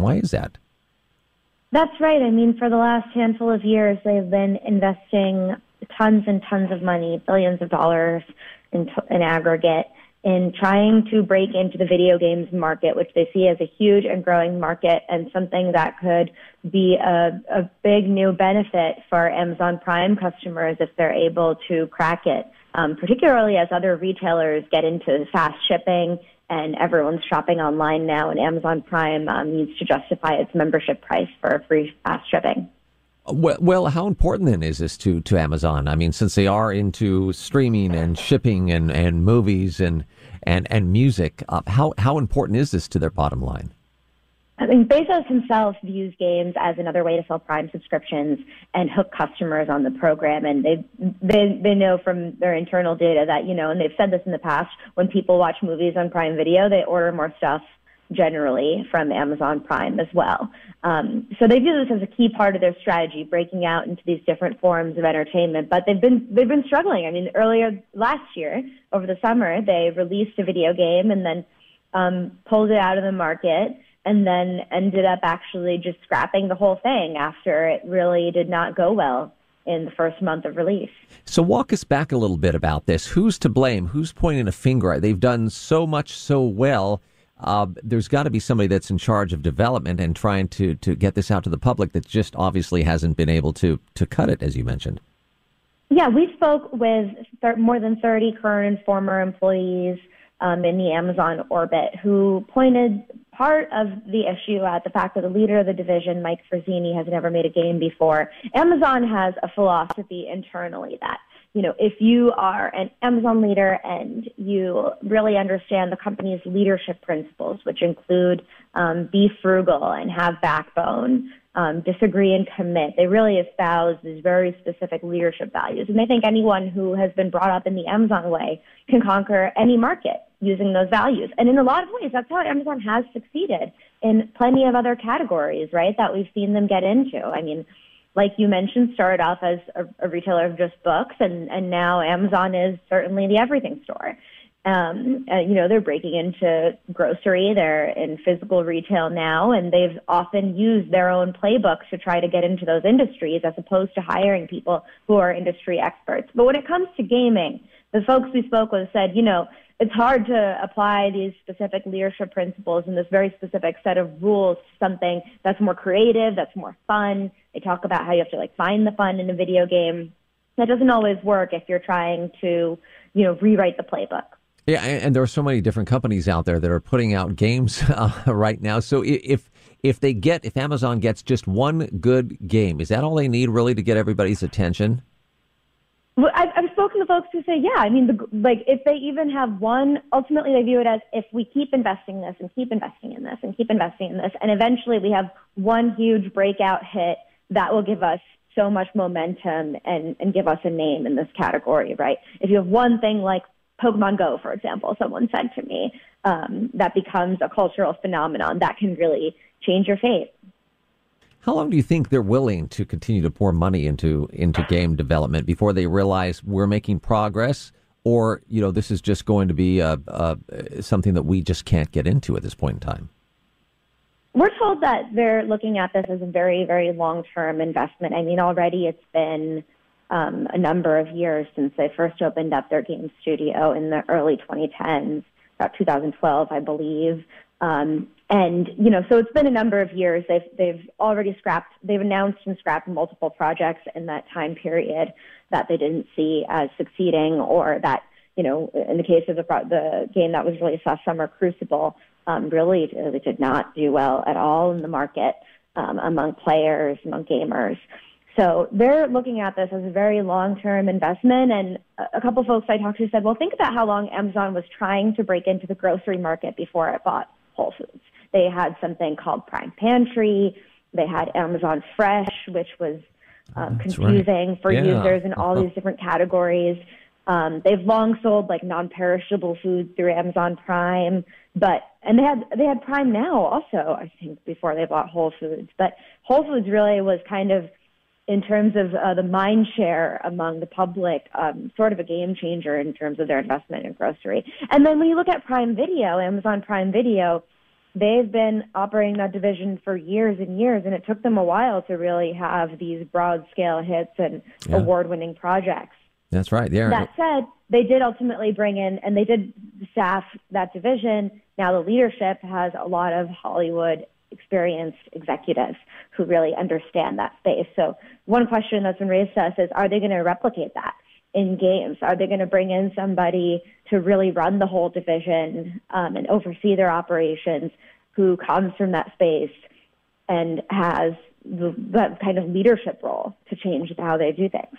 Why is that? That's right. I mean, for the last handful of years, they've been investing tons and tons of money, billions of dollars in, in aggregate, in trying to break into the video games market, which they see as a huge and growing market and something that could be a, a big new benefit for Amazon Prime customers if they're able to crack it, um, particularly as other retailers get into fast shipping and everyone's shopping online now, and Amazon Prime um, needs to justify its membership price for free fast shipping. Well, well, how important then is this to, to Amazon? I mean, since they are into streaming and shipping and, and movies and and and music, uh, how how important is this to their bottom line? I mean, Bezos himself views games as another way to sell Prime subscriptions and hook customers on the program. And they they they know from their internal data that you know, and they've said this in the past. When people watch movies on Prime Video, they order more stuff generally from Amazon Prime as well. Um, so they view this as a key part of their strategy, breaking out into these different forms of entertainment. But they've been they've been struggling. I mean, earlier last year, over the summer, they released a video game and then um, pulled it out of the market. And then ended up actually just scrapping the whole thing after it really did not go well in the first month of release. So walk us back a little bit about this. Who's to blame? Who's pointing a finger? They've done so much so well uh, there's got to be somebody that's in charge of development and trying to to get this out to the public that just obviously hasn't been able to to cut it, as you mentioned. Yeah, we spoke with th- more than 30 current and former employees um, in the Amazon orbit who pointed part of the issue at the fact that the leader of the division, Mike Frazzini, has never made a game before. Amazon has a philosophy internally that you know, if you are an Amazon leader and you really understand the company's leadership principles, which include um, be frugal and have backbone, um, disagree and commit, they really espouse these very specific leadership values. And I think anyone who has been brought up in the Amazon way can conquer any market using those values. And in a lot of ways, that's how Amazon has succeeded in plenty of other categories, right, that we've seen them get into. I mean, like you mentioned, started off as a, a retailer of just books, and, and now Amazon is certainly the everything store. Um, uh, you know, they're breaking into grocery, they're in physical retail now, and they've often used their own playbooks to try to get into those industries as opposed to hiring people who are industry experts. But when it comes to gaming, the folks we spoke with said, you know, it's hard to apply these specific leadership principles and this very specific set of rules to something that's more creative, that's more fun. They talk about how you have to like find the fun in a video game. That doesn't always work if you're trying to, you know, rewrite the playbook. Yeah, and there are so many different companies out there that are putting out games uh, right now. So if if they get if Amazon gets just one good game, is that all they need really to get everybody's attention? Well, I've, I've spoken to folks who say, yeah, I mean, the, like if they even have one, ultimately they view it as if we keep investing in this and keep investing in this and keep investing in this, and eventually we have one huge breakout hit that will give us so much momentum and, and give us a name in this category, right? If you have one thing like Pokemon Go, for example, someone said to me, um, that becomes a cultural phenomenon that can really change your fate. How long do you think they're willing to continue to pour money into into game development before they realize we're making progress, or you know this is just going to be a, a, something that we just can't get into at this point in time? We're told that they're looking at this as a very very long term investment. I mean, already it's been um, a number of years since they first opened up their game studio in the early 2010s, about 2012, I believe. Um, and you know, so it's been a number of years. They've they've already scrapped. They've announced and scrapped multiple projects in that time period that they didn't see as succeeding, or that you know, in the case of the the game that was released last summer, Crucible, um, really really did not do well at all in the market um, among players, among gamers. So they're looking at this as a very long-term investment. And a couple folks I talked to said, well, think about how long Amazon was trying to break into the grocery market before it bought Whole Foods. They had something called Prime Pantry. They had Amazon Fresh, which was um, confusing right. for yeah. users in all these different categories. Um, they've long sold like non-perishable foods through Amazon Prime, but and they had they had Prime Now also, I think, before they bought Whole Foods. But Whole Foods really was kind of in terms of uh, the mind share among the public, um, sort of a game changer in terms of their investment in grocery. And then when you look at Prime Video, Amazon Prime Video, they've been operating that division for years and years, and it took them a while to really have these broad scale hits and yeah. award winning projects. That's right. Yeah. That said, they did ultimately bring in, and they did staff that division. Now the leadership has a lot of Hollywood experienced executives who really understand that space. So one question that's been raised to us is, are they going to replicate that in games? Are they going to bring in somebody to really run the whole division um, and oversee their operations who comes from that space and has the, that kind of leadership role to change how they do things?